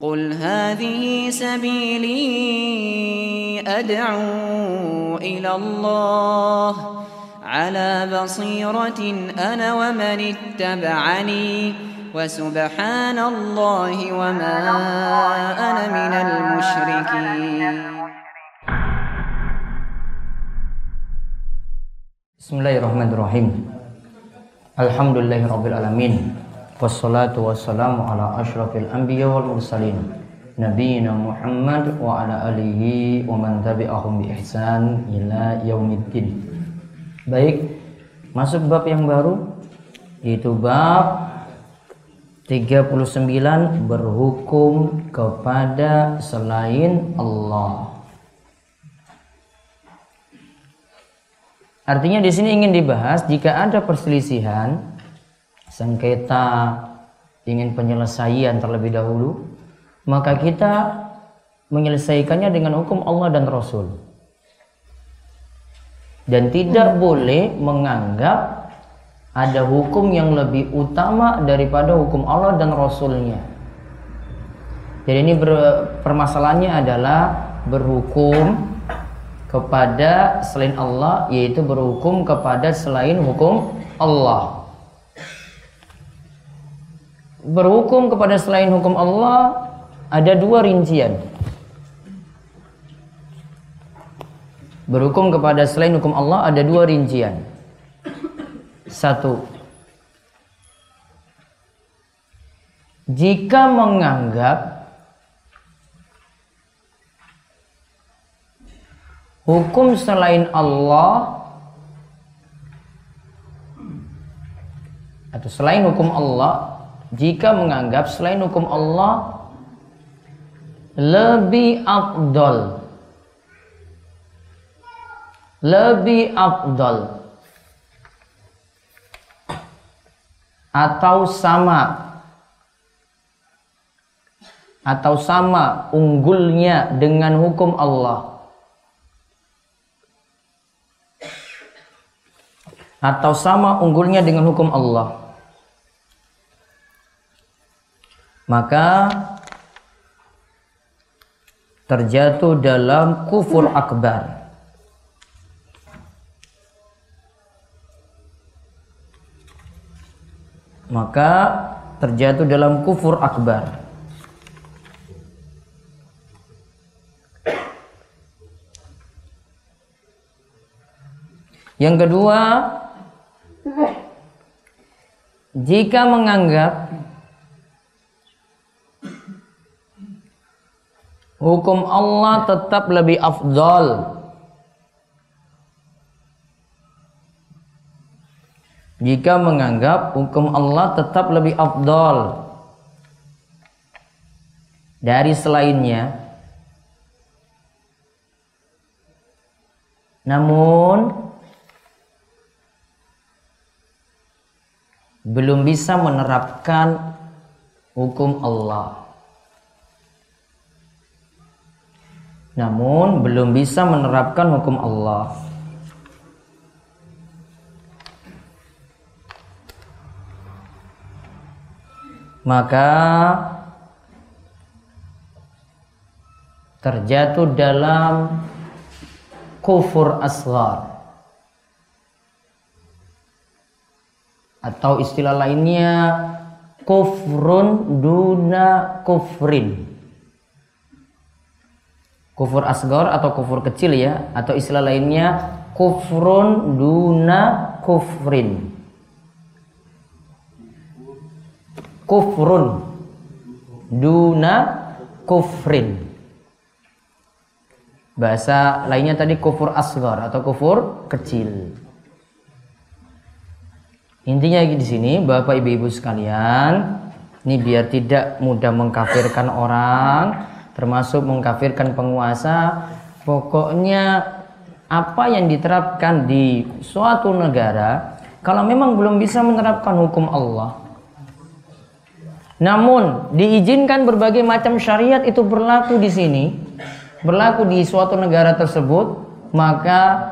قل هذه سبيلي أدعو إلى الله على بصيرة أنا ومن اتبعني وسبحان الله وما أنا من المشركين Bismillahirrahmanirrahim. Alhamdulillahirabbil Wassalatu wassalamu ala asyrafil anbiya wal mursalin Nabiina Muhammad wa ala alihi wa man tabi'ahum bi ihsan ila yaumiddin Baik, masuk bab yang baru yaitu bab 39 berhukum kepada selain Allah. Artinya di sini ingin dibahas jika ada perselisihan sengketa, ingin penyelesaian terlebih dahulu, maka kita menyelesaikannya dengan hukum Allah dan Rasul. Dan tidak boleh menganggap ada hukum yang lebih utama daripada hukum Allah dan Rasulnya. Jadi ini ber, permasalahannya adalah berhukum kepada selain Allah yaitu berhukum kepada selain hukum Allah berhukum kepada selain hukum Allah ada dua rincian. Berhukum kepada selain hukum Allah ada dua rincian. Satu. Jika menganggap hukum selain Allah atau selain hukum Allah jika menganggap selain hukum Allah lebih afdol. Lebih afdol. Atau sama. Atau sama unggulnya dengan hukum Allah. Atau sama unggulnya dengan hukum Allah maka terjatuh dalam kufur akbar. Maka terjatuh dalam kufur akbar. Yang kedua, jika menganggap hukum Allah tetap lebih afdal jika menganggap hukum Allah tetap lebih afdal dari selainnya namun belum bisa menerapkan hukum Allah namun belum bisa menerapkan hukum Allah. Maka terjatuh dalam kufur asghar atau istilah lainnya kufrun duna kufrin kufur asgor atau kufur kecil ya atau istilah lainnya kufrun duna kufrin. Kufrun duna kufrin. Bahasa lainnya tadi kufur asgor atau kufur kecil. Intinya di sini bapak ibu-ibu sekalian ini biar tidak mudah mengkafirkan orang termasuk mengkafirkan penguasa pokoknya apa yang diterapkan di suatu negara kalau memang belum bisa menerapkan hukum Allah namun diizinkan berbagai macam syariat itu berlaku di sini berlaku di suatu negara tersebut maka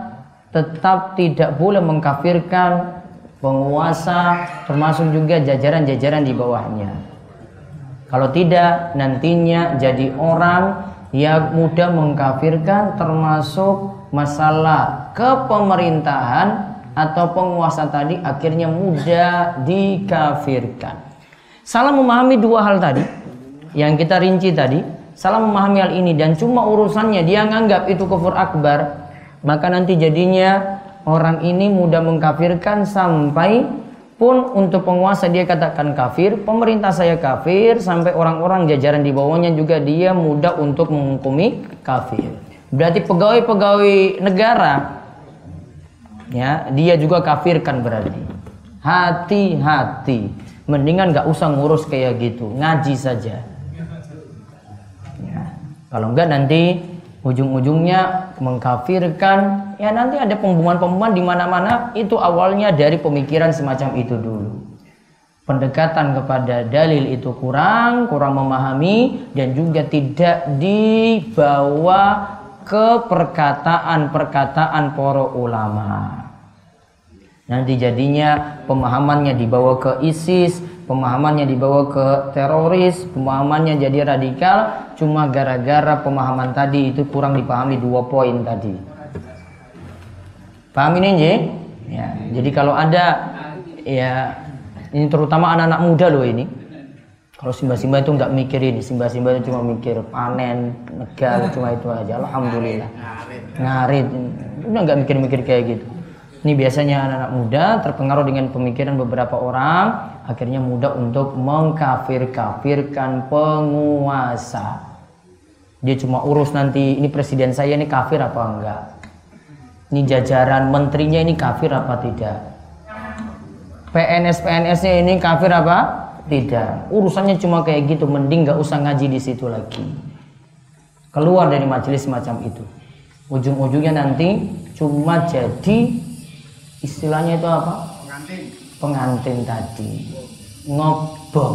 tetap tidak boleh mengkafirkan penguasa termasuk juga jajaran-jajaran di bawahnya Kalau tidak, nantinya jadi orang yang mudah mengkafirkan termasuk masalah kepemerintahan atau penguasa tadi akhirnya mudah dikafirkan. Salah memahami dua hal tadi yang kita rinci tadi, salah memahami hal ini dan cuma urusannya dia nganggap itu kufur akbar, maka nanti jadinya orang ini mudah mengkafirkan sampai pun untuk penguasa dia katakan kafir, pemerintah saya kafir, sampai orang-orang jajaran di bawahnya juga dia mudah untuk menghukumi kafir. Berarti pegawai-pegawai negara ya dia juga kafirkan berarti. Hati-hati, mendingan nggak usah ngurus kayak gitu, ngaji saja. Ya. Kalau enggak nanti ujung-ujungnya mengkafirkan ya nanti ada pembunuhan-pembunuhan di mana-mana. Itu awalnya dari pemikiran semacam itu dulu. Pendekatan kepada dalil itu kurang kurang memahami dan juga tidak dibawa ke perkataan-perkataan para ulama. Nanti jadinya pemahamannya dibawa ke ISIS pemahamannya dibawa ke teroris, pemahamannya jadi radikal. Cuma gara-gara pemahaman tadi itu kurang dipahami dua poin tadi. Paham ini, Nje? Ya, jadi kalau ada ya ini terutama anak-anak muda loh ini. Kalau simba-simba itu nggak mikir ini, simba-simba itu cuma mikir panen, negal, cuma itu aja. Alhamdulillah. Ngarit. Udah nggak mikir-mikir kayak gitu. Ini biasanya anak-anak muda terpengaruh dengan pemikiran beberapa orang, akhirnya mudah untuk mengkafir-kafirkan penguasa. Dia cuma urus nanti ini presiden saya ini kafir apa enggak? Ini jajaran menterinya ini kafir apa tidak? PNS PNS-nya ini kafir apa? Tidak. Urusannya cuma kayak gitu, mending nggak usah ngaji di situ lagi. Keluar dari majelis semacam itu. Ujung-ujungnya nanti cuma jadi istilahnya itu apa pengantin tadi ngobom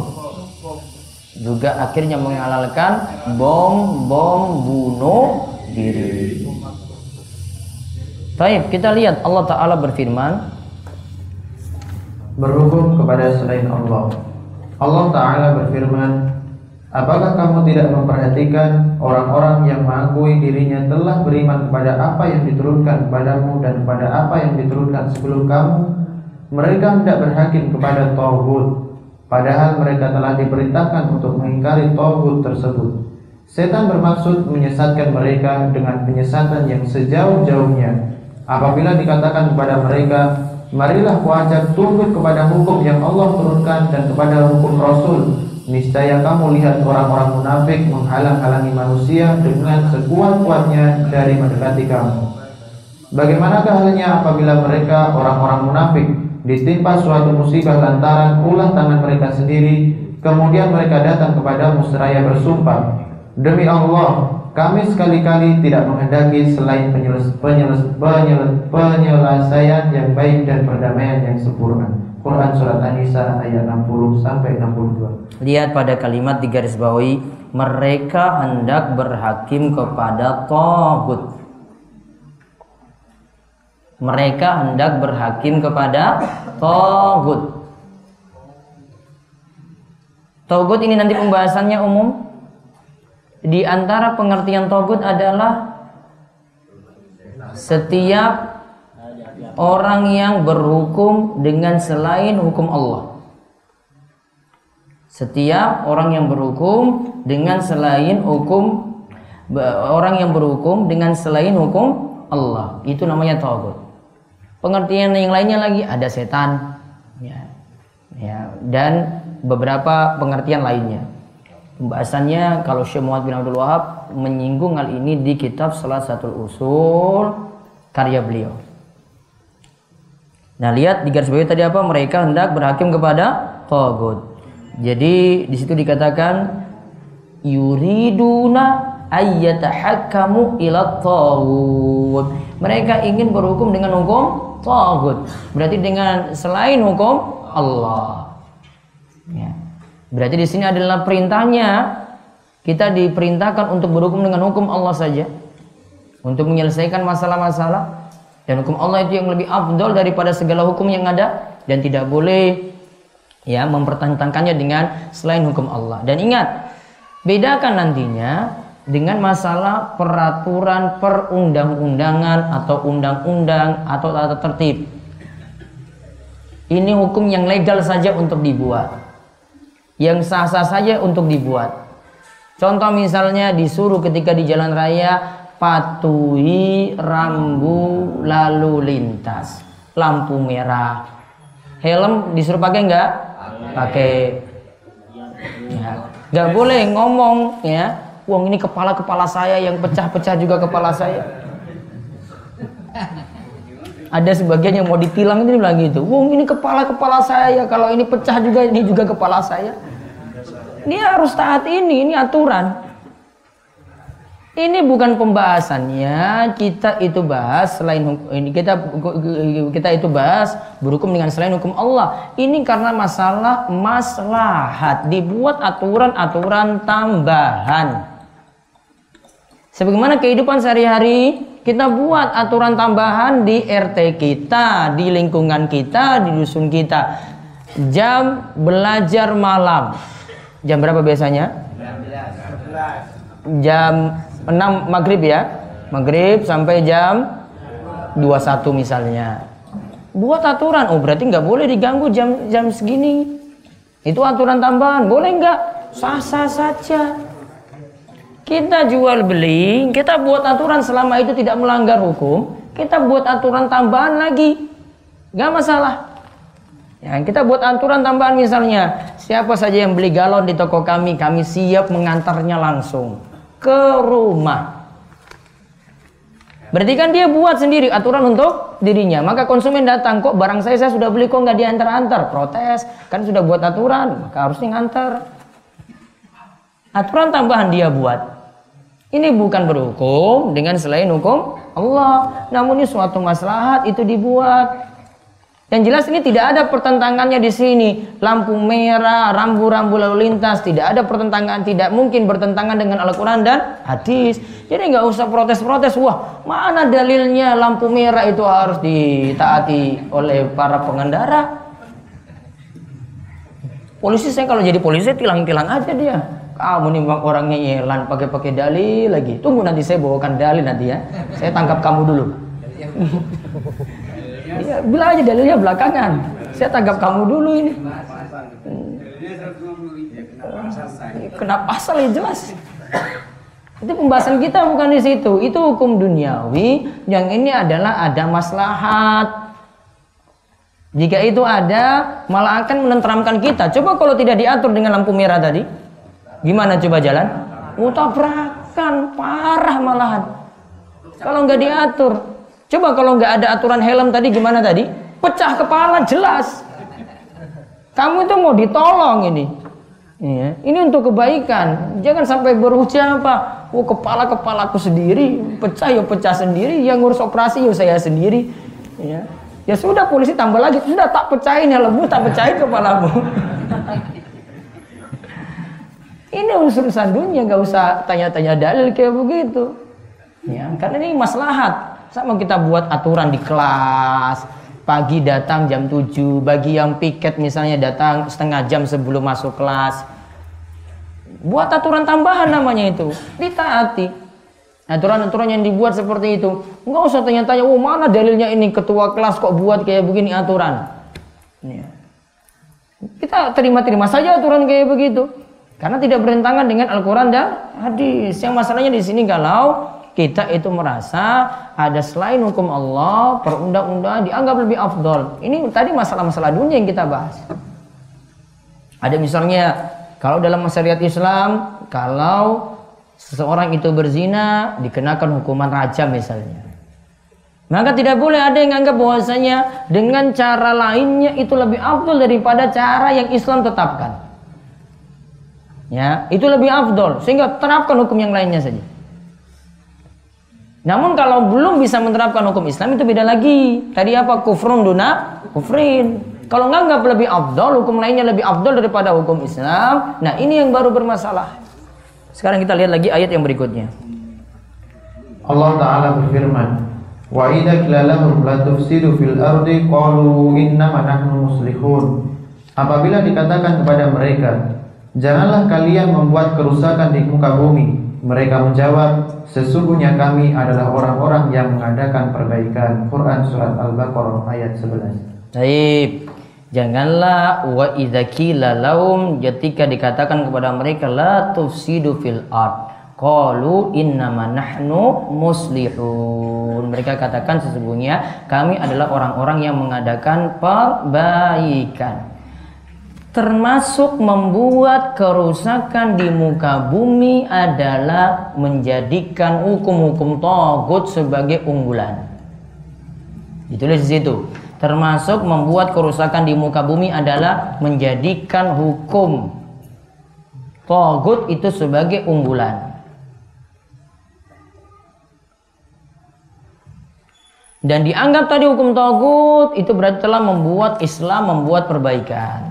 juga akhirnya mengalalkan bom bom bunuh diri Baik, kita lihat Allah Ta'ala berfirman Berhukum kepada selain Allah Allah Ta'ala berfirman Apakah kamu tidak memperhatikan orang-orang yang mengakui dirinya telah beriman kepada apa yang diturunkan kepadamu dan kepada apa yang diturunkan sebelum kamu? Mereka hendak berhakim kepada Tauhud, padahal mereka telah diperintahkan untuk mengingkari Tauhud tersebut. Setan bermaksud menyesatkan mereka dengan penyesatan yang sejauh-jauhnya. Apabila dikatakan kepada mereka, Marilah kuajak tunduk kepada hukum yang Allah turunkan dan kepada hukum Rasul Niscaya kamu lihat orang-orang munafik menghalang-halangi manusia dengan sekuat-kuatnya dari mendekati kamu. Bagaimanakah halnya apabila mereka orang-orang munafik ditimpa suatu musibah lantaran ulah tangan mereka sendiri, kemudian mereka datang kepada musraya bersumpah, demi Allah, kami sekali-kali tidak menghendaki selain penyeles, penyeles, penyeles, penyelesaian yang baik dan perdamaian yang sempurna. Quran surat An-Nisa ayat 60 sampai 62. Lihat pada kalimat di garis bawahi, mereka hendak berhakim kepada togut. Mereka hendak berhakim kepada togut. Togut ini nanti pembahasannya umum. Di antara pengertian togut adalah setiap orang yang berhukum dengan selain hukum Allah. Setiap orang yang berhukum dengan selain hukum orang yang berhukum dengan selain hukum Allah itu namanya taubat. Pengertian yang lainnya lagi ada setan, ya, ya dan beberapa pengertian lainnya. Pembahasannya kalau Syekh Muhammad bin Abdul Wahab menyinggung hal ini di kitab salah satu usul karya beliau. Nah, lihat di garis bawah tadi apa? Mereka hendak berhakim kepada tagut. Jadi di situ dikatakan yuriduna ayyatahakkamu ila tagut. Mereka ingin berhukum dengan hukum tagut. Berarti dengan selain hukum Allah. Ya. Berarti di sini adalah perintahnya kita diperintahkan untuk berhukum dengan hukum Allah saja untuk menyelesaikan masalah-masalah dan hukum Allah itu yang lebih afdol daripada segala hukum yang ada dan tidak boleh ya mempertentangkannya dengan selain hukum Allah. Dan ingat, bedakan nantinya dengan masalah peraturan perundang-undangan atau undang-undang atau tata tertib. Ini hukum yang legal saja untuk dibuat. Yang sah-sah saja untuk dibuat. Contoh misalnya disuruh ketika di jalan raya patuhi rambu lalu lintas. Lampu merah. Helm disuruh pakai enggak? Pakai. Ya. Enggak boleh ngomong ya. Wong ini kepala-kepala saya yang pecah-pecah juga kepala saya ada sebagian yang mau ditilang itu bilang gitu. Wong ini kepala kepala saya, kalau ini pecah juga ini juga kepala saya. Dia harus taat ini, ini aturan. Ini bukan pembahasannya kita itu bahas selain hukum ini kita kita itu bahas berhukum dengan selain hukum Allah. Ini karena masalah maslahat dibuat aturan-aturan tambahan. Sebagaimana kehidupan sehari-hari kita buat aturan tambahan di RT kita, di lingkungan kita, di dusun kita. Jam belajar malam. Jam berapa biasanya? Jam 6 maghrib ya. Maghrib sampai jam 21 misalnya. Buat aturan. Oh berarti nggak boleh diganggu jam jam segini. Itu aturan tambahan. Boleh nggak? Sah-sah saja. Kita jual beli, kita buat aturan selama itu tidak melanggar hukum, kita buat aturan tambahan lagi. Gak masalah. Ya, kita buat aturan tambahan misalnya, siapa saja yang beli galon di toko kami, kami siap mengantarnya langsung ke rumah. Berarti kan dia buat sendiri aturan untuk dirinya. Maka konsumen datang kok barang saya saya sudah beli kok nggak diantar-antar, protes. Kan sudah buat aturan, maka harusnya ngantar. Aturan tambahan dia buat. Ini bukan berhukum dengan selain hukum Allah. Namun ini suatu maslahat itu dibuat. Yang jelas ini tidak ada pertentangannya di sini. Lampu merah, rambu-rambu lalu lintas, tidak ada pertentangan, tidak mungkin bertentangan dengan Al-Quran dan hadis. Jadi nggak usah protes-protes. Wah, mana dalilnya lampu merah itu harus ditaati oleh para pengendara? Polisi saya kalau jadi polisi tilang-tilang aja dia kamu nih orangnya nyelan pakai-pakai dalil lagi. Tunggu nanti saya bawakan dalil nanti ya. Saya tangkap kamu dulu. Iya, bilang aja dalilnya belakangan. Saya tangkap kamu dulu ini. Kenapa pasal ya jelas. Itu pembahasan kita bukan di situ. Itu hukum duniawi. Yang ini adalah ada maslahat. Jika itu ada, malah akan menenteramkan kita. Coba kalau tidak diatur dengan lampu merah tadi, Gimana coba jalan? Mutabrakan, parah malahan. Kalau nggak diatur. Coba kalau nggak ada aturan helm tadi gimana tadi? Pecah kepala jelas. Kamu itu mau ditolong ini. Iya. Ini untuk kebaikan. Jangan sampai berucap apa. Oh kepala kepalaku sendiri pecah ya pecah sendiri. Yang ngurus operasi ya saya sendiri. Ya. Ya sudah polisi tambah lagi. Sudah tak pecahin helmmu tak pecahin kepalamu. Ini urusan dunia, gak usah tanya-tanya dalil kayak begitu. Ya, karena ini maslahat. Sama kita buat aturan di kelas, pagi datang jam 7, bagi yang piket misalnya datang setengah jam sebelum masuk kelas. Buat aturan tambahan namanya itu, ditaati. Aturan-aturan yang dibuat seperti itu. Nggak usah tanya-tanya, oh mana dalilnya ini ketua kelas kok buat kayak begini aturan. Ya. Kita terima-terima saja aturan kayak begitu. Karena tidak bertentangan dengan Al-Quran dan hadis. Yang masalahnya di sini kalau kita itu merasa ada selain hukum Allah, perundang-undang dianggap lebih afdol. Ini tadi masalah-masalah dunia yang kita bahas. Ada misalnya kalau dalam masyarakat Islam, kalau seseorang itu berzina dikenakan hukuman rajam misalnya. Maka tidak boleh ada yang anggap bahwasanya dengan cara lainnya itu lebih afdol daripada cara yang Islam tetapkan. Ya, itu lebih afdol sehingga terapkan hukum yang lainnya saja. Namun kalau belum bisa menerapkan hukum Islam itu beda lagi. Tadi apa? Kufrun duna kufrin. Kalau nganggap lebih afdol, hukum lainnya lebih afdol daripada hukum Islam. Nah, ini yang baru bermasalah. Sekarang kita lihat lagi ayat yang berikutnya. Allah taala berfirman, "Wa idza qila lahum la tufsidu fil ardi qalu innama nahnu muslihun." Apabila dikatakan kepada mereka, janganlah kalian membuat kerusakan di muka bumi. Mereka menjawab, sesungguhnya kami adalah orang-orang yang mengadakan perbaikan. Quran surat Al-Baqarah ayat 11. Baik. Janganlah wa idza qila lahum ketika dikatakan kepada mereka la tufsidu fil ard. Qalu innama nahnu muslihun. Mereka katakan sesungguhnya kami adalah orang-orang yang mengadakan perbaikan. Termasuk membuat kerusakan di muka bumi adalah menjadikan hukum-hukum togut sebagai unggulan. Ditulis di situ termasuk membuat kerusakan di muka bumi adalah menjadikan hukum togut itu sebagai unggulan. Dan dianggap tadi hukum togut itu berarti telah membuat Islam membuat perbaikan.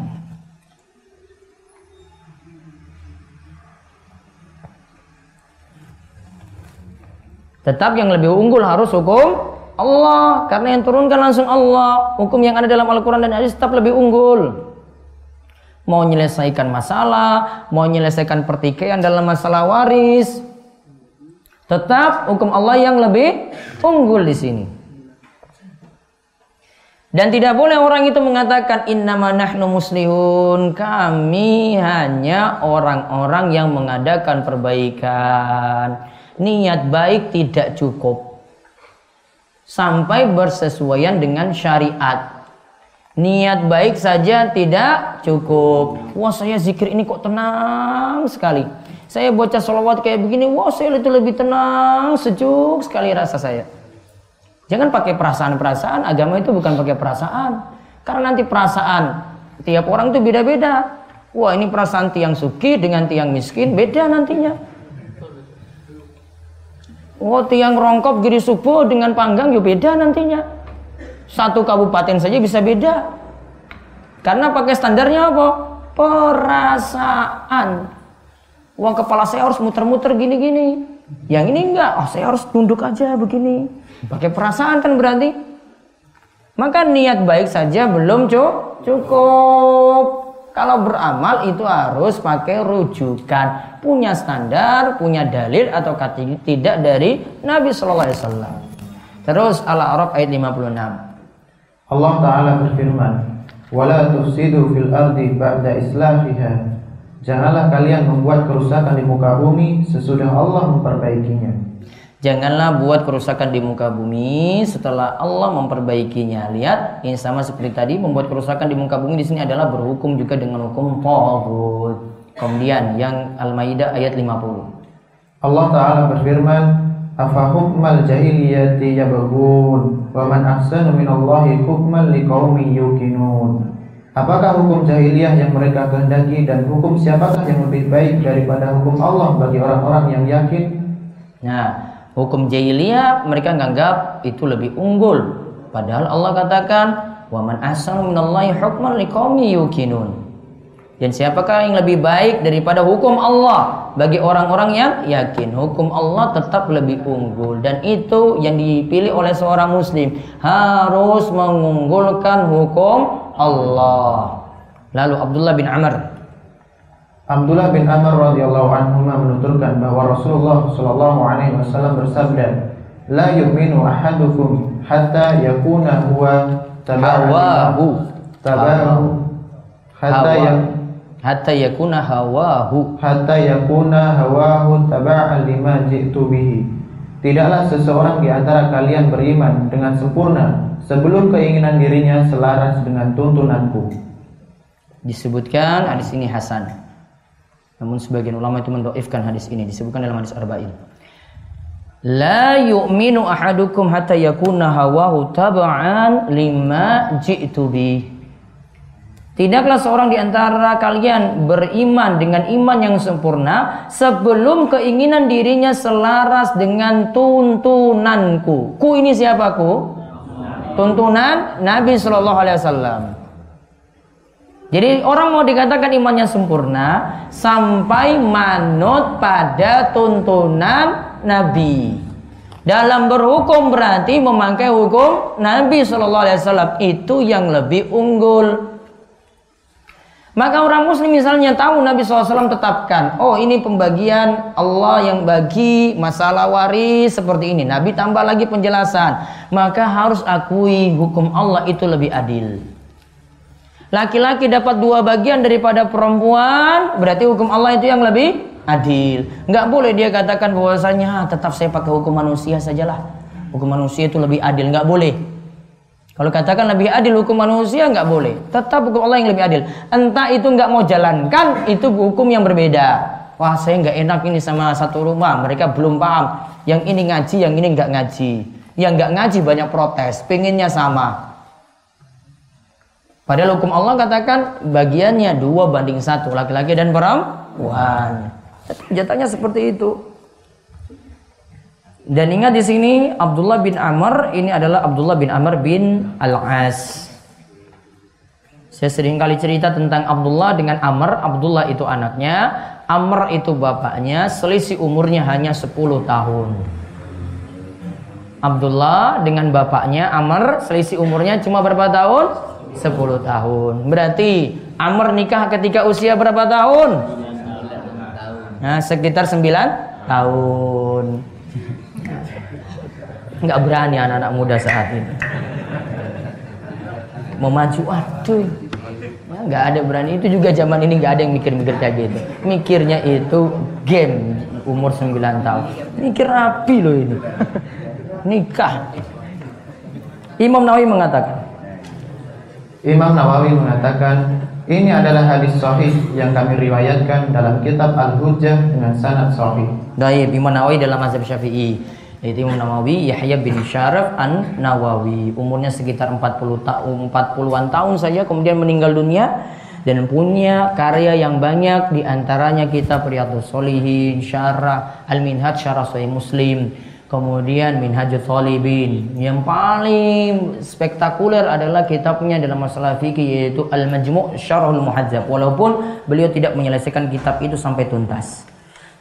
Tetap yang lebih unggul harus hukum Allah. Karena yang turunkan langsung Allah. Hukum yang ada dalam Al-Quran dan hadis tetap lebih unggul. Mau menyelesaikan masalah mau menyelesaikan pertikaian dalam masalah waris. Tetap hukum Allah yang lebih unggul di sini. Dan tidak boleh orang itu mengatakan innama nahnu muslihun. Kami hanya orang-orang yang mengadakan perbaikan niat baik tidak cukup sampai bersesuaian dengan syariat. Niat baik saja tidak cukup. Wah saya zikir ini kok tenang sekali. Saya baca sholawat kayak begini, wah saya itu lebih tenang, sejuk sekali rasa saya. Jangan pakai perasaan-perasaan, agama itu bukan pakai perasaan. Karena nanti perasaan tiap orang itu beda-beda. Wah ini perasaan tiang suki dengan tiang miskin beda nantinya. Oh tiang rongkop giri subuh dengan panggang ya beda nantinya. Satu kabupaten saja bisa beda. Karena pakai standarnya apa? Perasaan. Uang kepala saya harus muter-muter gini-gini. Yang ini enggak, oh saya harus tunduk aja begini. Pakai perasaan kan berarti. Maka niat baik saja belum cukup. Kalau beramal itu harus pakai rujukan, punya standar, punya dalil atau tidak dari Nabi Shallallahu Alaihi Wasallam. Terus Al-A'raf ayat 56. Allah Taala berfirman, "Wala tufsidu fil ardi ba'da islahiha." Janganlah kalian membuat kerusakan di muka bumi sesudah Allah memperbaikinya. Janganlah buat kerusakan di muka bumi setelah Allah memperbaikinya. Lihat, ini sama seperti tadi membuat kerusakan di muka bumi di sini adalah berhukum juga dengan hukum tagut. Kemudian yang Al-Maidah ayat 50. Allah taala berfirman, "Afa hukmal jahiliyati yabghun wa man ahsanu minallahi hukman liqaumin yuqinun." Apakah hukum jahiliyah yang mereka kehendaki dan hukum siapakah yang lebih baik daripada hukum Allah bagi orang-orang yang yakin? Nah, hukum jahiliyah mereka menganggap itu lebih unggul. Padahal Allah katakan, "Wa man ahsanu minallahi hukman liqaumi yuqinun." Dan siapakah yang lebih baik daripada hukum Allah bagi orang-orang yang yakin? Hukum Allah tetap lebih unggul dan itu yang dipilih oleh seorang muslim harus mengunggulkan hukum Allah. Lalu Abdullah bin Amr Abdullah bin Amr radhiyallahu anhu menuturkan bahwa Rasulullah shallallahu alaihi wasallam bersabda, "La yu'minu ahadukum hatta yakuna huwa tabahu tabahu hatta ya hatta yakuna hawahu hatta yakuna hawahu taba'an lima ji'tu bihi." Tidaklah seseorang di antara kalian beriman dengan sempurna sebelum keinginan dirinya selaras dengan tuntunanku. Disebutkan hadis ini hasan. Namun sebagian ulama itu mendoifkan hadis ini disebutkan dalam hadis arba'in. La yu'minu ahadukum hatta yakuna hawahu taba'an lima ji'tu bi. Tidaklah seorang di antara kalian beriman dengan iman yang sempurna sebelum keinginan dirinya selaras dengan tuntunanku. Ku ini siapa ku? Tuntunan Nabi Shallallahu Alaihi Wasallam. Jadi orang mau dikatakan imannya sempurna sampai manut pada tuntunan Nabi. Dalam berhukum berarti memakai hukum Nabi Shallallahu Alaihi Wasallam itu yang lebih unggul. Maka orang muslim misalnya tahu Nabi SAW tetapkan, oh ini pembagian Allah yang bagi masalah waris seperti ini. Nabi tambah lagi penjelasan, maka harus akui hukum Allah itu lebih adil. Laki-laki dapat dua bagian daripada perempuan, berarti hukum Allah itu yang lebih adil. Nggak boleh dia katakan bahwasanya tetap saya pakai hukum manusia sajalah. Hukum manusia itu lebih adil, nggak boleh. Kalau katakan lebih adil hukum manusia nggak boleh. Tetap hukum Allah yang lebih adil. Entah itu nggak mau jalankan, itu hukum yang berbeda. Wah saya nggak enak ini sama satu rumah, mereka belum paham. Yang ini ngaji, yang ini nggak ngaji. Yang nggak ngaji banyak protes, pengennya sama. Padahal hukum Allah katakan bagiannya dua banding satu, laki-laki dan perempuan. Jatahnya seperti itu. Dan ingat di sini Abdullah bin Amr ini adalah Abdullah bin Amr bin Al-As. Saya sering kali cerita tentang Abdullah dengan Amr. Abdullah itu anaknya, Amr itu bapaknya, selisih umurnya hanya 10 tahun. Abdullah dengan bapaknya Amr selisih umurnya cuma berapa tahun? 10 tahun. Berarti Amr nikah ketika usia berapa tahun? Nah, sekitar 9 tahun. Nggak berani anak-anak muda saat ini. Mau maju aduh. Ya, nggak ada berani. Itu juga zaman ini nggak ada yang mikir-mikir kayak gitu. Mikirnya itu game umur 9 tahun. Mikir rapi loh ini. Nikah. Imam Nawawi mengatakan Imam Nawawi mengatakan ini adalah hadis sahih yang kami riwayatkan dalam kitab Al-Hujjah dengan sanad sahih. Baik, Imam Nawawi dalam mazhab Syafi'i. Yaitu Imam Nawawi Yahya bin Syaraf An Nawawi umurnya sekitar 40 tahun 40-an tahun saja kemudian meninggal dunia dan punya karya yang banyak di antaranya kitab Riyadhus Solihin Syarah Al-Minhaj Syarah Sahih Muslim kemudian Minhajul Talibin yang paling spektakuler adalah kitabnya dalam masalah fikih yaitu Al-Majmu' Syarahul Muhadzab walaupun beliau tidak menyelesaikan kitab itu sampai tuntas.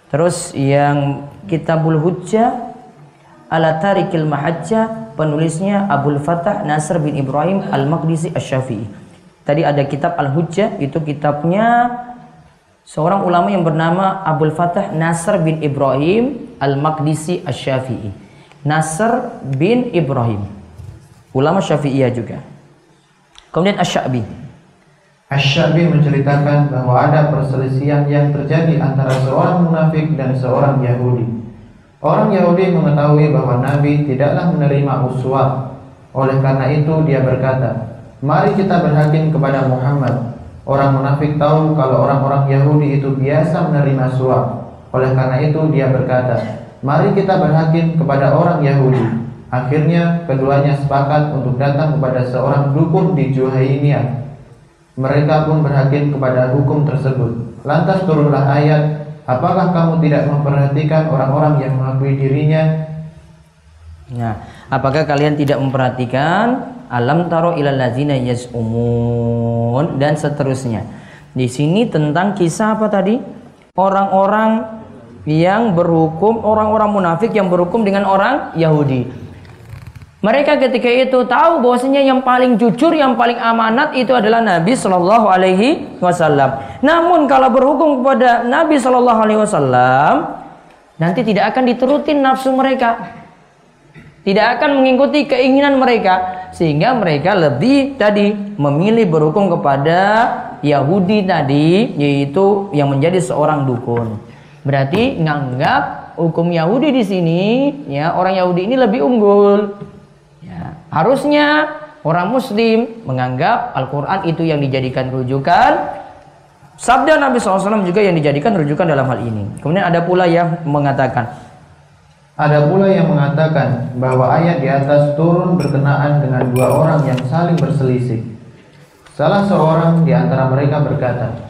Terus yang Kitabul Hujjah ala tarikil mahajja penulisnya Abdul Fatah Nasr bin Ibrahim Al-Maqdisi Asy-Syafi'i. Tadi ada kitab Al-Hujjah itu kitabnya seorang ulama yang bernama Abdul Fatah Nasr bin Ibrahim Al-Maqdisi Asy-Syafi'i. Nasr bin Ibrahim. Ulama Syafi'iyah juga. Kemudian Asy-Sya'bi. Asy-Sya'bi menceritakan bahwa ada perselisihan yang terjadi antara seorang munafik dan seorang Yahudi. Orang Yahudi mengetahui bahwa Nabi tidaklah menerima uswah. Oleh karena itu dia berkata, "Mari kita berhakim kepada Muhammad." Orang munafik tahu kalau orang-orang Yahudi itu biasa menerima suap. Oleh karena itu dia berkata, "Mari kita berhakim kepada orang Yahudi." Akhirnya keduanya sepakat untuk datang kepada seorang dukun di Juhainia. Mereka pun berhakim kepada hukum tersebut. Lantas turunlah ayat Apakah kamu tidak memperhatikan orang-orang yang mengakui dirinya? Nah, apakah kalian tidak memperhatikan alam taro ilal lazina yaz'umun dan seterusnya. Di sini tentang kisah apa tadi? Orang-orang yang berhukum, orang-orang munafik yang berhukum dengan orang Yahudi. Mereka ketika itu tahu bahwasanya yang paling jujur, yang paling amanat itu adalah Nabi Shallallahu Alaihi Wasallam. Namun kalau berhukum kepada Nabi Shallallahu Alaihi Wasallam, nanti tidak akan diturutin nafsu mereka, tidak akan mengikuti keinginan mereka, sehingga mereka lebih tadi memilih berhukum kepada Yahudi tadi, yaitu yang menjadi seorang dukun. Berarti nganggap hukum Yahudi di sini, ya orang Yahudi ini lebih unggul Harusnya orang muslim menganggap Al-Quran itu yang dijadikan rujukan. Sabda Nabi SAW juga yang dijadikan rujukan dalam hal ini. Kemudian ada pula yang mengatakan. Ada pula yang mengatakan bahwa ayat di atas turun berkenaan dengan dua orang yang saling berselisih. Salah seorang di antara mereka berkata,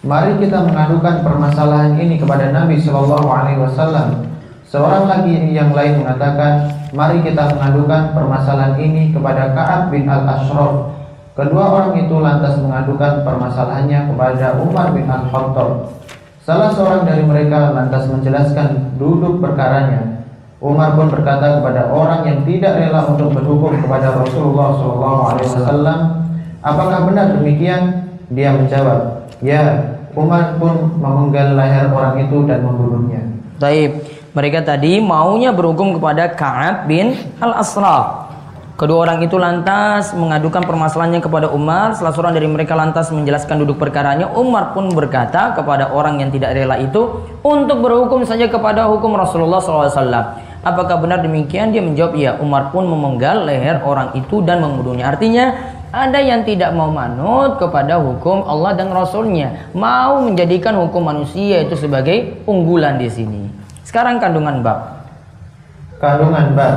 Mari kita mengadukan permasalahan ini kepada Nabi Shallallahu Alaihi Wasallam. Seorang lagi yang lain mengatakan, mari kita mengadukan permasalahan ini kepada Ka'ab bin Al-Ashraf. Kedua orang itu lantas mengadukan permasalahannya kepada Umar bin Al-Khattab. Salah seorang dari mereka lantas menjelaskan duduk perkaranya. Umar pun berkata kepada orang yang tidak rela untuk berhukum kepada Rasulullah SAW, apakah benar demikian? Dia menjawab, Ya, Umar pun memenggal leher orang itu dan membunuhnya. Taib. Mereka tadi maunya berhukum kepada Ka'ab bin Al-Asra. Kedua orang itu lantas mengadukan permasalahannya kepada Umar. Setelah seorang dari mereka lantas menjelaskan duduk perkaranya, Umar pun berkata kepada orang yang tidak rela itu untuk berhukum saja kepada hukum Rasulullah SAW. Apakah benar demikian? Dia menjawab, ya. Umar pun memenggal leher orang itu dan membunuhnya. Artinya, ada yang tidak mau manut kepada hukum Allah dan Rasulnya, mau menjadikan hukum manusia itu sebagai unggulan di sini. Sekarang kandungan bab. Kandungan bab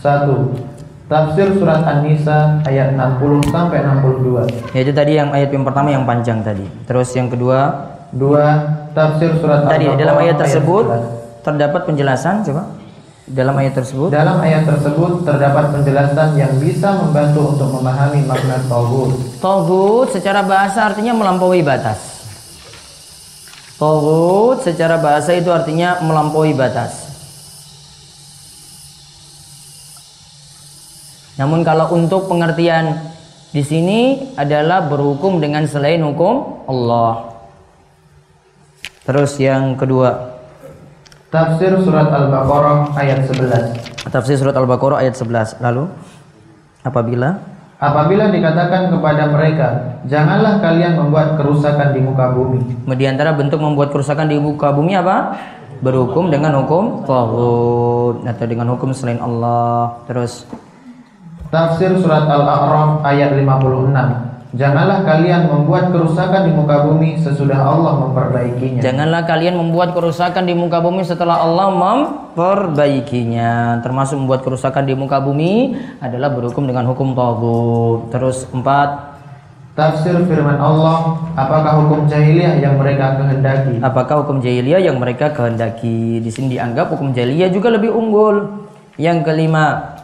1. Tafsir surat An-Nisa ayat 60 sampai 62. Yaitu tadi yang ayat yang pertama yang panjang tadi. Terus yang kedua, 2. Tafsir surat tadi dalam ayat tersebut 11. terdapat penjelasan coba. Dalam ayat tersebut Dalam ayat tersebut terdapat penjelasan yang bisa membantu untuk memahami makna tauhid. Togut secara bahasa artinya melampaui batas. Togut secara bahasa itu artinya melampaui batas. Namun kalau untuk pengertian di sini adalah berhukum dengan selain hukum Allah. Terus yang kedua, Tafsir surat Al-Baqarah ayat 11. tafsir surat Al-Baqarah ayat 11. Lalu apabila Apabila dikatakan kepada mereka, janganlah kalian membuat kerusakan di muka bumi. di antara bentuk membuat kerusakan di muka bumi apa? Berhukum dengan hukum Tauhid atau dengan hukum selain Allah. Terus Tafsir surat Al-A'raf ayat 56. Janganlah kalian membuat kerusakan di muka bumi sesudah Allah memperbaikinya. Janganlah kalian membuat kerusakan di muka bumi setelah Allah memperbaikinya. Termasuk membuat kerusakan di muka bumi adalah berhukum dengan hukum tauhid. Terus empat, Tafsir firman Allah, apakah hukum jahiliyah yang mereka kehendaki? apakah hukum jahiliyah yang mereka kehendaki? Di sini dianggap hukum jahiliyah juga lebih unggul. Yang kelima,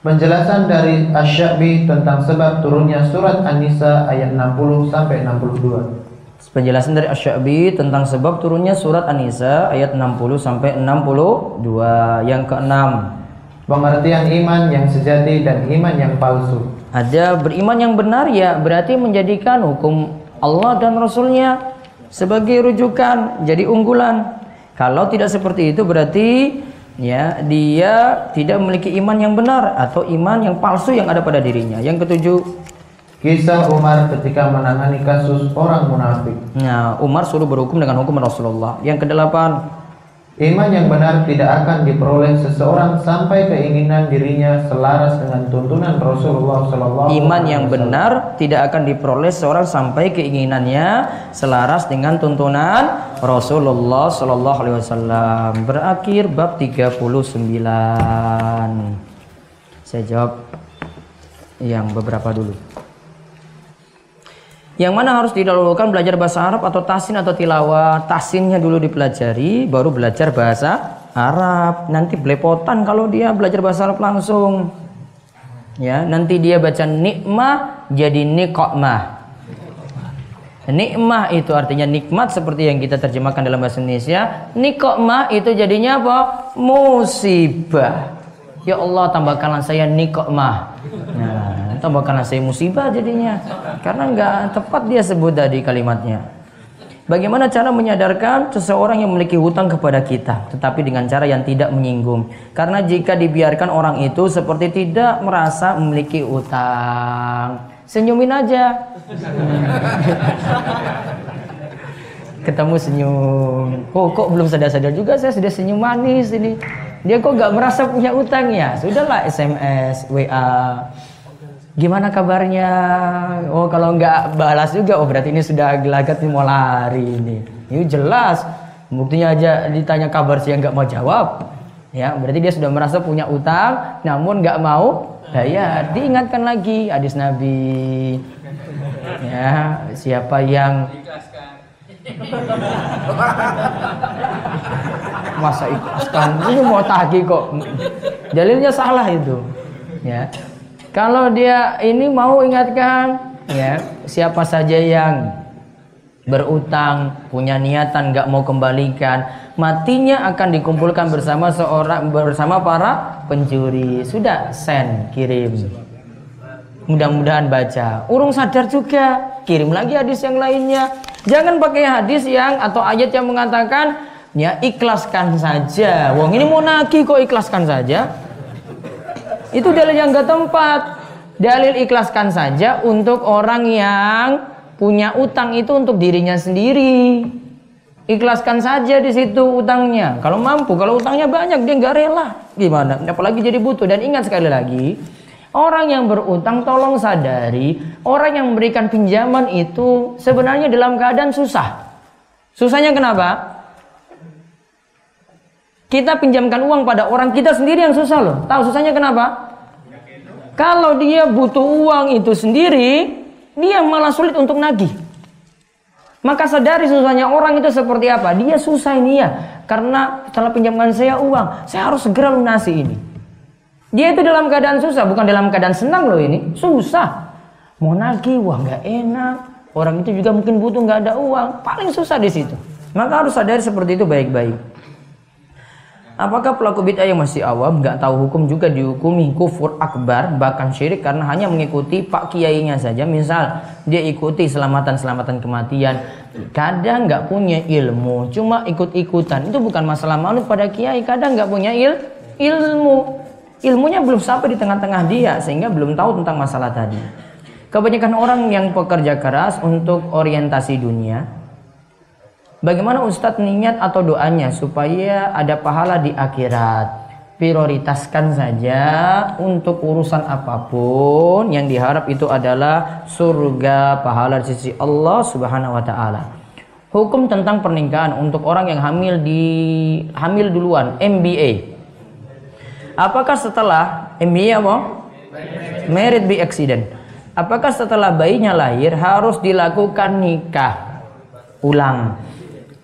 Penjelasan dari Asy-Sya'bi tentang sebab turunnya surat An-Nisa ayat 60 sampai 62. penjelasan dari Asy-Sya'bi tentang sebab turunnya surat An-Nisa ayat 60 sampai 62. Yang keenam, Pengertian iman yang sejati dan iman yang palsu. Ada beriman yang benar ya berarti menjadikan hukum Allah dan Rasulnya sebagai rujukan jadi unggulan. Kalau tidak seperti itu berarti ya dia tidak memiliki iman yang benar atau iman yang palsu yang ada pada dirinya. Yang ketujuh, Kisah Umar ketika menangani kasus orang munafik. nah Umar suruh berhukum dengan hukum Rasulullah. Yang kedelapan, Iman yang benar tidak akan diperoleh seseorang sampai keinginan dirinya selaras dengan tuntunan Rasulullah Sallallahu iman yang benar tidak akan diperoleh seorang sampai keinginannya selaras dengan tuntunan Rasulullah Sallallahu Alaihi Wasallam. Berakhir bab 39. Saya jawab yang beberapa dulu. Yang mana harus didahulukan belajar bahasa Arab atau tasin atau tilawah? Tasinnya dulu dipelajari, baru belajar bahasa Arab. Nanti belepotan kalau dia belajar bahasa Arab langsung. Ya, nanti dia baca nikmah jadi nikmah. Nikmah itu artinya nikmat seperti yang kita terjemahkan dalam bahasa Indonesia. Nikmah itu jadinya apa? Musibah. Ya Allah tambahkanlah saya nikmah. Nah, tambahkanlah saya musibah jadinya. Karena nggak tepat dia sebut tadi kalimatnya. Bagaimana cara menyadarkan seseorang yang memiliki hutang kepada kita, tetapi dengan cara yang tidak menyinggung? Karena jika dibiarkan orang itu seperti tidak merasa memiliki hutang, senyumin aja. Ketemu senyum, oh kok belum sadar-sadar juga saya sudah senyum manis ini. Dia kok nggak merasa punya utang ya? Sudahlah SMS, WA, Gimana kabarnya? Oh kalau nggak balas juga, oh berarti ini sudah gelagat nih mau lari ini. Ini jelas. Buktinya aja ditanya kabar sih nggak mau jawab. Ya berarti dia sudah merasa punya utang, namun nggak mau bayar. Diingatkan lagi hadis Nabi. Ya siapa yang masa ikhlaskan ini mau tagih kok. Dalilnya salah itu ya. Kalau dia ini mau ingatkan ya siapa saja yang berutang punya niatan nggak mau kembalikan matinya akan dikumpulkan bersama seorang bersama para pencuri. Sudah send kirim. Mudah-mudahan baca. Urung sadar juga kirim lagi hadis yang lainnya. Jangan pakai hadis yang atau ayat yang mengatakan ya ikhlaskan saja. Wong ini mau nagih kok ikhlaskan saja. Itu dalil yang gak tempat. Dalil ikhlaskan saja untuk orang yang punya utang itu untuk dirinya sendiri. Ikhlaskan saja di situ utangnya. Kalau mampu, kalau utangnya banyak dia nggak rela. Gimana? Apalagi jadi butuh. Dan ingat sekali lagi, orang yang berutang tolong sadari, orang yang memberikan pinjaman itu sebenarnya dalam keadaan susah. Susahnya kenapa? Kita pinjamkan uang pada orang kita sendiri yang susah loh. Tahu susahnya kenapa? Kalau dia butuh uang itu sendiri, dia malah sulit untuk nagih. Maka sadari susahnya orang itu seperti apa. Dia susah ini ya. Karena setelah pinjamkan saya uang. Saya harus segera lunasi ini. Dia itu dalam keadaan susah. Bukan dalam keadaan senang loh ini. Susah. Mau nagih uang gak enak. Orang itu juga mungkin butuh gak ada uang. Paling susah di situ. Maka harus sadari seperti itu baik-baik. Apakah pelaku bid'ah yang masih awam nggak tahu hukum juga dihukumi kufur akbar bahkan syirik karena hanya mengikuti pak kiainya saja? Misal dia ikuti selamatan selamatan kematian. Kadang nggak punya ilmu cuma ikut-ikutan. Itu bukan masalah malu pada kiai kadang nggak punya il ilmu. Ilmunya belum sampai di tengah-tengah dia sehingga belum tahu tentang masalah tadi. Kebanyakan orang yang pekerja keras untuk orientasi dunia Bagaimana Ustadz niat atau doanya supaya ada pahala di akhirat? Prioritaskan saja untuk urusan apa pun yang diharap itu adalah surga pahala di sisi Allah Subhanahu wa taala. Hukum tentang pernikahan untuk orang yang hamil di hamil duluan MBA. Apakah setelah MBA apa? Married by accident. Apakah setelah bayinya lahir harus dilakukan nikah ulang?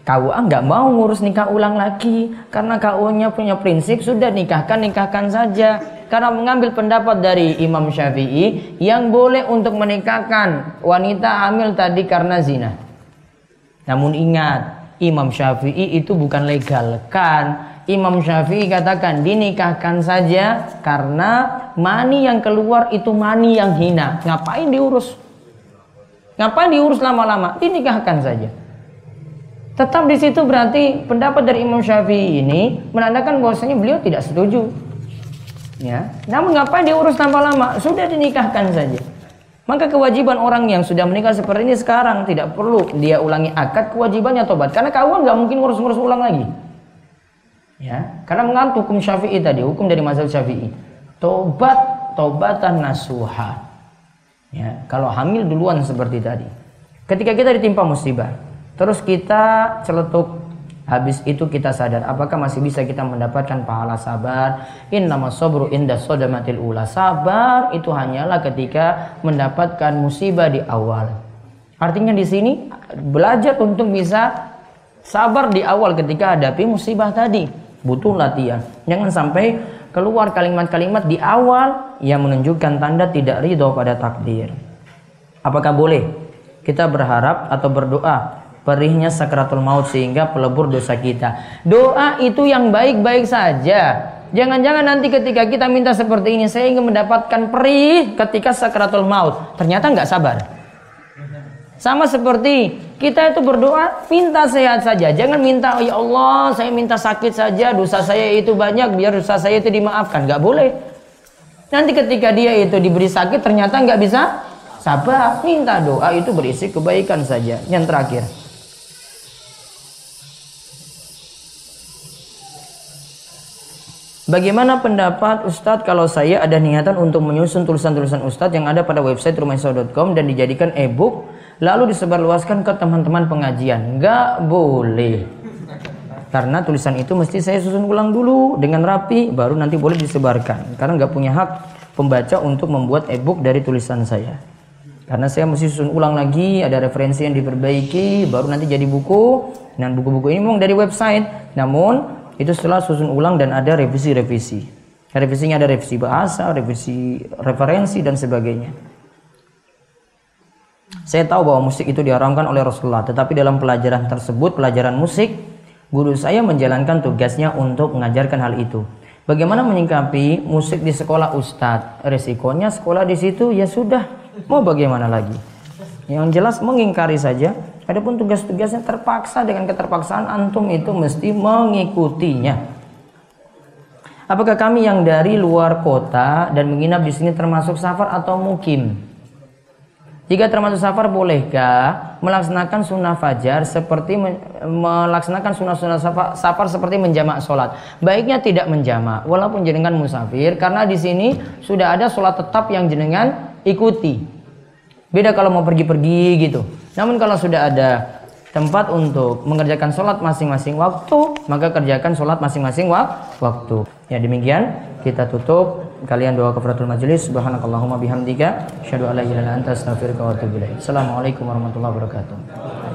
KUA nggak mau ngurus nikah ulang lagi karena KUA-nya punya prinsip sudah nikahkan nikahkan saja karena mengambil pendapat dari Imam Syafi'i yang boleh untuk menikahkan wanita hamil tadi karena zina. Namun ingat Imam Syafi'i itu bukan legalkan. Imam Syafi'i katakan dinikahkan saja karena mani yang keluar itu mani yang hina. Ngapain diurus? Ngapain diurus lama-lama? Dinikahkan saja. Tetap di situ berarti pendapat dari Imam Syafi'i ini menandakan bahwasanya beliau tidak setuju. Ya, namun ngapain diurus tanpa lama? Sudah dinikahkan saja. Maka kewajiban orang yang sudah menikah seperti ini sekarang tidak perlu dia ulangi akad kewajibannya tobat karena kawan nggak mungkin ngurus-ngurus ulang lagi. Ya, karena mengantuk hukum Syafi'i tadi, hukum dari mazhab Syafi'i. Tobat, tobatan nasuha. Ya, kalau hamil duluan seperti tadi. Ketika kita ditimpa musibah, Terus kita celetuk Habis itu kita sadar apakah masih bisa kita mendapatkan pahala sabar. Innama sabru inda sodamatil ula. Sabar itu hanyalah ketika mendapatkan musibah di awal. Artinya di sini belajar untuk bisa sabar di awal ketika hadapi musibah tadi. Butuh latihan. Jangan sampai keluar kalimat-kalimat di awal yang menunjukkan tanda tidak ridho pada takdir. Apakah boleh kita berharap atau berdoa perihnya sakratul maut sehingga pelebur dosa kita. Doa itu yang baik-baik saja. Jangan-jangan nanti ketika kita minta seperti ini saya ingin mendapatkan perih ketika sakratul maut. Ternyata nggak sabar. Sama seperti kita itu berdoa minta sehat saja. Jangan minta ya Allah saya minta sakit saja dosa saya itu banyak biar dosa saya itu dimaafkan. Nggak boleh. Nanti ketika dia itu diberi sakit ternyata nggak bisa sabar. Minta doa itu berisi kebaikan saja. Yang terakhir. Bagaimana pendapat Ustadz kalau saya ada niatan untuk menyusun tulisan-tulisan Ustadz yang ada pada website rumahisa.com dan dijadikan e-book lalu disebarluaskan ke teman-teman pengajian? Nggak boleh. Karena tulisan itu mesti saya susun ulang dulu dengan rapi baru nanti boleh disebarkan. Karena nggak punya hak pembaca untuk membuat e-book dari tulisan saya. Karena saya mesti susun ulang lagi, ada referensi yang diperbaiki, baru nanti jadi buku. Dan buku-buku ini memang dari website. Namun itu setelah susun ulang dan ada revisi-revisi. Revisinya ada revisi bahasa, revisi referensi dan sebagainya. Saya tahu bahwa musik itu diharamkan oleh Rasulullah, tetapi dalam pelajaran tersebut, pelajaran musik, guru saya menjalankan tugasnya untuk mengajarkan hal itu. Bagaimana menyikapi musik di sekolah ustadz? Resikonya sekolah di situ ya sudah, mau bagaimana lagi? Yang jelas mengingkari saja Adapun tugas-tugasnya terpaksa dengan keterpaksaan antum itu mesti mengikutinya. Apakah kami yang dari luar kota dan menginap di sini termasuk safar atau mukim? Jika termasuk safar, bolehkah melaksanakan sunnah fajar seperti melaksanakan sunnah-sunnah safar, safar seperti menjamak sholat? Baiknya tidak menjamak, walaupun jenengan musafir, karena di sini sudah ada sholat tetap yang jenengan ikuti. Beda kalau mau pergi-pergi gitu. Namun kalau sudah ada tempat untuk mengerjakan sholat masing-masing waktu, maka kerjakan sholat masing-masing waktu. Ya demikian kita tutup kalian doa kafaratul majelis subhanakallahumma bihamdika an la ilaha anta wa. Assalamualaikum warahmatullahi wabarakatuh.